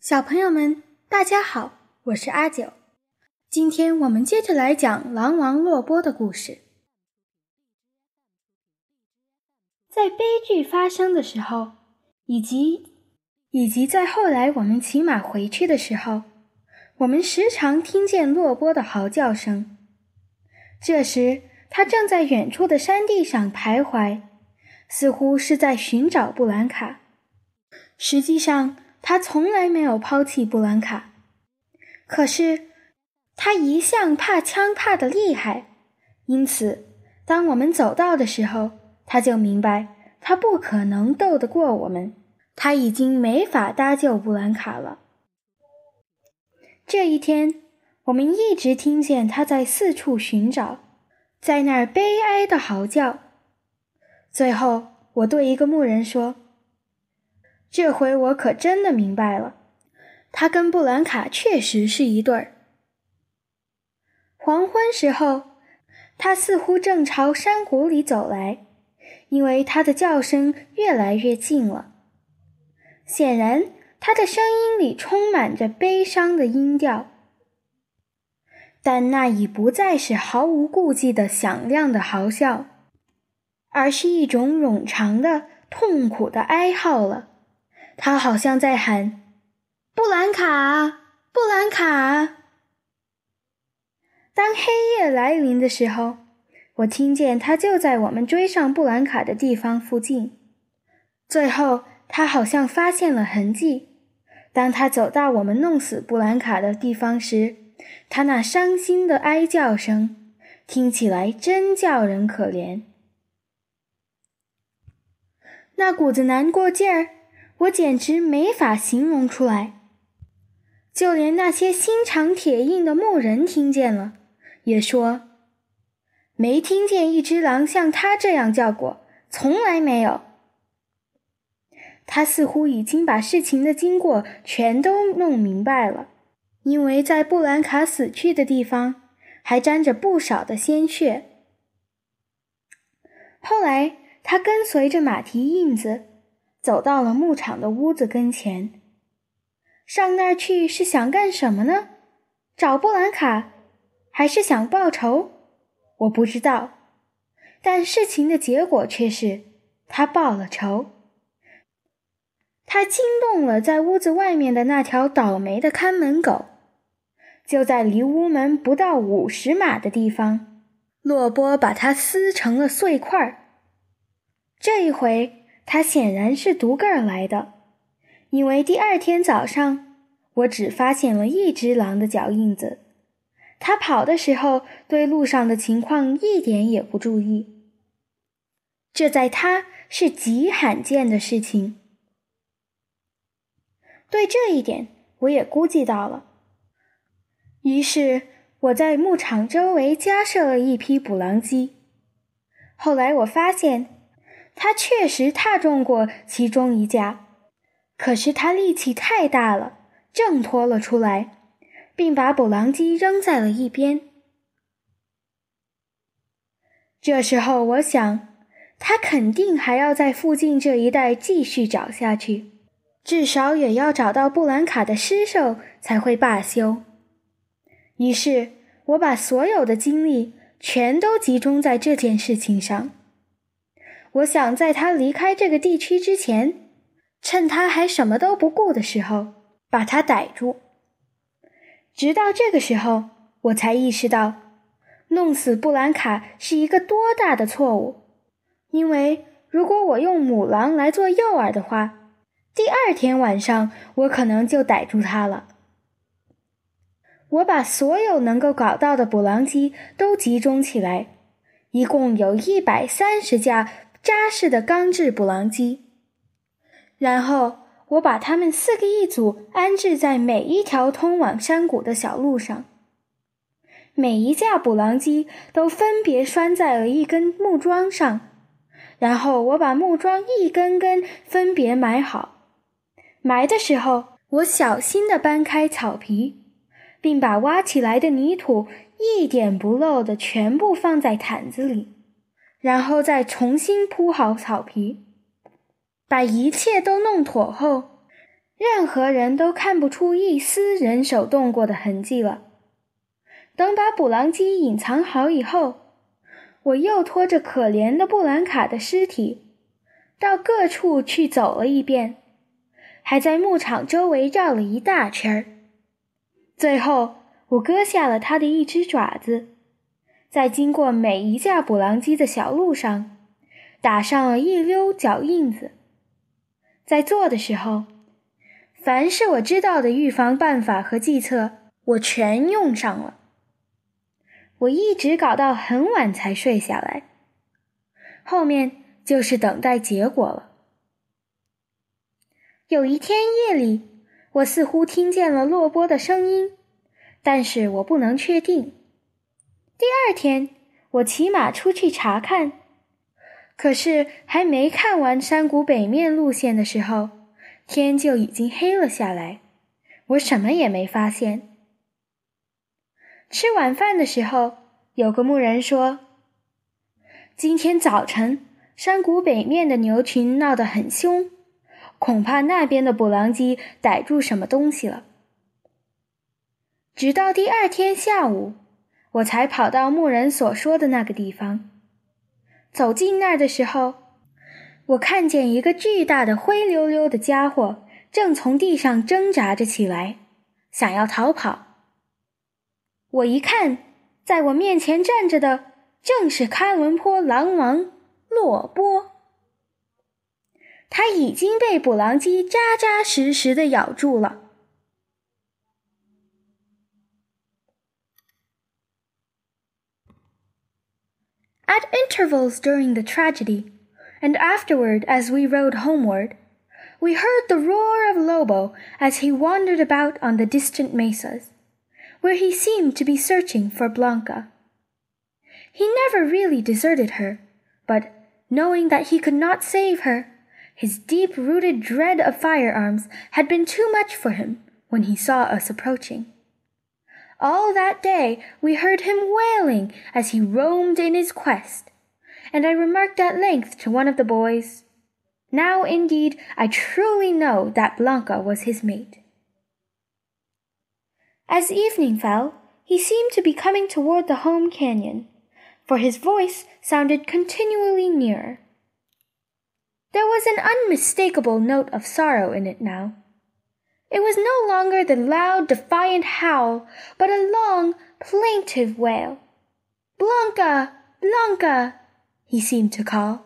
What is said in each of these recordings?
小朋友们，大家好，我是阿九。今天我们接着来讲狼王洛波的故事。在悲剧发生的时候，以及以及在后来我们骑马回去的时候，我们时常听见洛波的嚎叫声。这时，他正在远处的山地上徘徊，似乎是在寻找布兰卡。实际上，他从来没有抛弃布兰卡，可是他一向怕枪怕的厉害，因此当我们走到的时候，他就明白他不可能斗得过我们，他已经没法搭救布兰卡了。这一天，我们一直听见他在四处寻找，在那儿悲哀的嚎叫。最后，我对一个牧人说。这回我可真的明白了，他跟布兰卡确实是一对儿。黄昏时候，他似乎正朝山谷里走来，因为他的叫声越来越近了。显然，他的声音里充满着悲伤的音调，但那已不再是毫无顾忌的响亮的嚎叫，而是一种冗长的、痛苦的哀号了。他好像在喊：“布兰卡，布兰卡。”当黑夜来临的时候，我听见他就在我们追上布兰卡的地方附近。最后，他好像发现了痕迹。当他走到我们弄死布兰卡的地方时，他那伤心的哀叫声听起来真叫人可怜。那股子难过劲儿。我简直没法形容出来，就连那些心肠铁硬的牧人听见了，也说没听见一只狼像他这样叫过，从来没有。他似乎已经把事情的经过全都弄明白了，因为在布兰卡死去的地方还沾着不少的鲜血。后来，他跟随着马蹄印子。走到了牧场的屋子跟前，上那儿去是想干什么呢？找布兰卡，还是想报仇？我不知道，但事情的结果却是他报了仇。他惊动了在屋子外面的那条倒霉的看门狗，就在离屋门不到五十码的地方，洛波把它撕成了碎块儿。这一回。他显然是独个儿来的，因为第二天早上我只发现了一只狼的脚印子。他跑的时候对路上的情况一点也不注意，这在他是极罕见的事情。对这一点我也估计到了，于是我在牧场周围加设了一批捕狼机。后来我发现。他确实踏中过其中一架，可是他力气太大了，挣脱了出来，并把捕狼机扔在了一边。这时候，我想，他肯定还要在附近这一带继续找下去，至少也要找到布兰卡的尸首才会罢休。于是，我把所有的精力全都集中在这件事情上。我想在他离开这个地区之前，趁他还什么都不顾的时候，把他逮住。直到这个时候，我才意识到，弄死布兰卡是一个多大的错误。因为如果我用母狼来做诱饵的话，第二天晚上我可能就逮住他了。我把所有能够搞到的捕狼机都集中起来，一共有一百三十架。扎实的钢制捕狼机，然后我把它们四个一组安置在每一条通往山谷的小路上。每一架捕狼机都分别拴在了一根木桩上，然后我把木桩一根根分别埋好。埋的时候，我小心地搬开草皮，并把挖起来的泥土一点不漏地全部放在毯子里。然后再重新铺好草皮，把一切都弄妥后，任何人都看不出一丝人手动过的痕迹了。等把捕狼机隐藏好以后，我又拖着可怜的布兰卡的尸体，到各处去走了一遍，还在牧场周围绕了一大圈儿。最后，我割下了它的一只爪子，在经过每一架捕狼机的小路上，打上了一溜脚印子。在做的时候。凡是我知道的预防办法和计策，我全用上了。我一直搞到很晚才睡下来，后面就是等待结果了。有一天夜里，我似乎听见了落波的声音，但是我不能确定。第二天，我骑马出去查看，可是还没看完山谷北面路线的时候。天就已经黑了下来，我什么也没发现。吃晚饭的时候，有个牧人说：“今天早晨山谷北面的牛群闹得很凶，恐怕那边的捕狼机逮住什么东西了。”直到第二天下午，我才跑到牧人所说的那个地方。走近那儿的时候。我看见一个巨大的灰溜溜的家伙正从地上挣扎着起来，想要逃跑。我一看，在我面前站着的正是开伦坡狼王洛波。他已经被捕狼机扎扎实实的咬住了。At intervals during the tragedy. and afterward as we rode homeward, we heard the roar of Lobo as he wandered about on the distant mesas, where he seemed to be searching for Blanca. He never really deserted her, but knowing that he could not save her, his deep rooted dread of firearms had been too much for him when he saw us approaching. All that day we heard him wailing as he roamed in his quest, and I remarked at length to one of the boys, Now indeed I truly know that Blanca was his mate. As evening fell, he seemed to be coming toward the home canyon, for his voice sounded continually nearer. There was an unmistakable note of sorrow in it now. It was no longer the loud, defiant howl, but a long, plaintive wail. Blanca! Blanca! he seemed to call.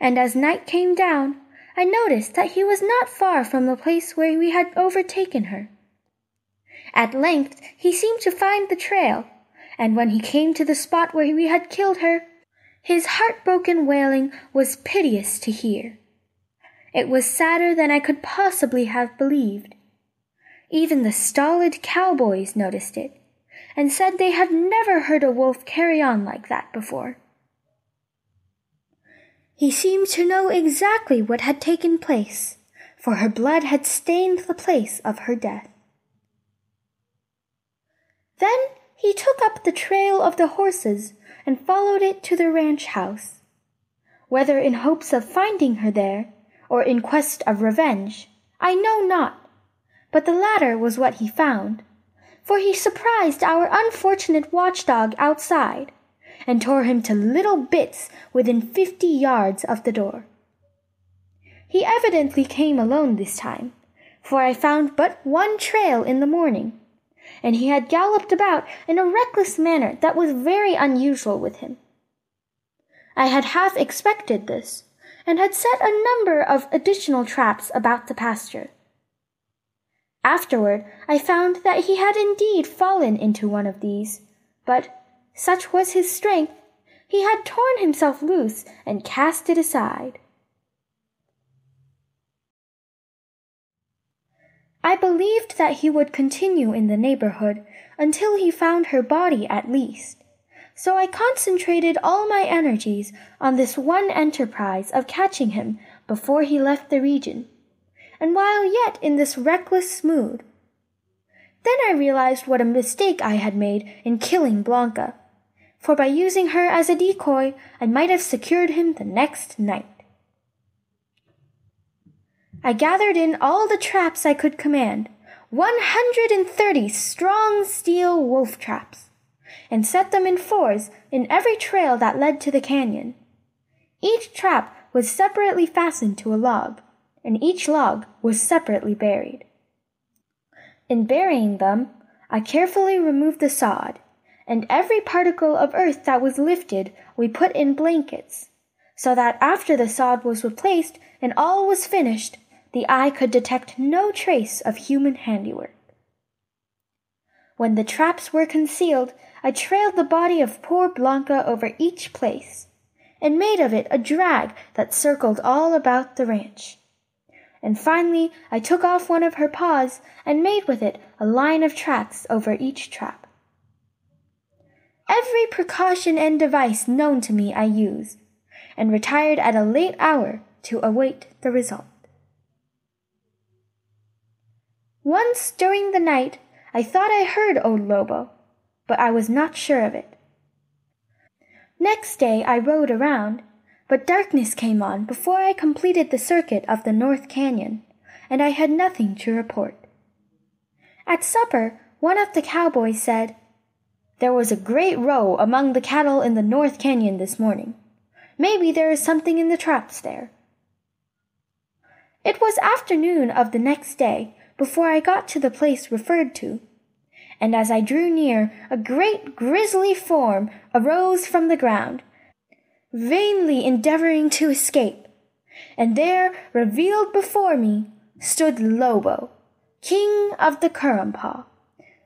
And as night came down, I noticed that he was not far from the place where we had overtaken her. At length he seemed to find the trail, and when he came to the spot where we had killed her, his heartbroken wailing was piteous to hear. It was sadder than I could possibly have believed. Even the stolid cowboys noticed it, and said they had never heard a wolf carry on like that before. He seemed to know exactly what had taken place, for her blood had stained the place of her death. Then he took up the trail of the horses and followed it to the ranch house. Whether in hopes of finding her there, or in quest of revenge, I know not, but the latter was what he found, for he surprised our unfortunate watchdog outside and tore him to little bits within fifty yards of the door. He evidently came alone this time, for I found but one trail in the morning, and he had galloped about in a reckless manner that was very unusual with him. I had half expected this, and had set a number of additional traps about the pasture. Afterward, I found that he had indeed fallen into one of these, but such was his strength, he had torn himself loose and cast it aside. I believed that he would continue in the neighborhood until he found her body at least, so I concentrated all my energies on this one enterprise of catching him before he left the region, and while yet in this reckless mood. Then I realized what a mistake I had made in killing Blanca for by using her as a decoy, I might have secured him the next night. I gathered in all the traps I could command, 130 strong steel wolf traps, and set them in fours in every trail that led to the canyon. Each trap was separately fastened to a log, and each log was separately buried. In burying them, I carefully removed the sod, and every particle of earth that was lifted we put in blankets, so that after the sod was replaced and all was finished, the eye could detect no trace of human handiwork. When the traps were concealed, I trailed the body of poor Blanca over each place, and made of it a drag that circled all about the ranch. And finally I took off one of her paws and made with it a line of tracks over each trap. Every precaution and device known to me I used, and retired at a late hour to await the result. Once during the night I thought I heard old Lobo, but I was not sure of it. Next day I rode around, but darkness came on before I completed the circuit of the North Canyon, and I had nothing to report. At supper, one of the cowboys said, There was a great row among the cattle in the North Canyon this morning. Maybe there is something in the traps there. It was afternoon of the next day before I got to the place referred to, and as I drew near, a great grisly form arose from the ground, vainly endeavoring to escape, and there, revealed before me, stood Lobo, king of the Currumpaw,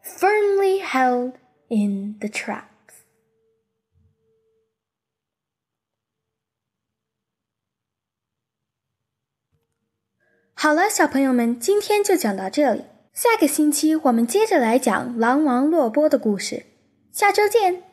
firmly held in the traps. 好了，小朋友们，今天就讲到这里。 下个星期我们接着来讲狼王洛波的故事。下周见。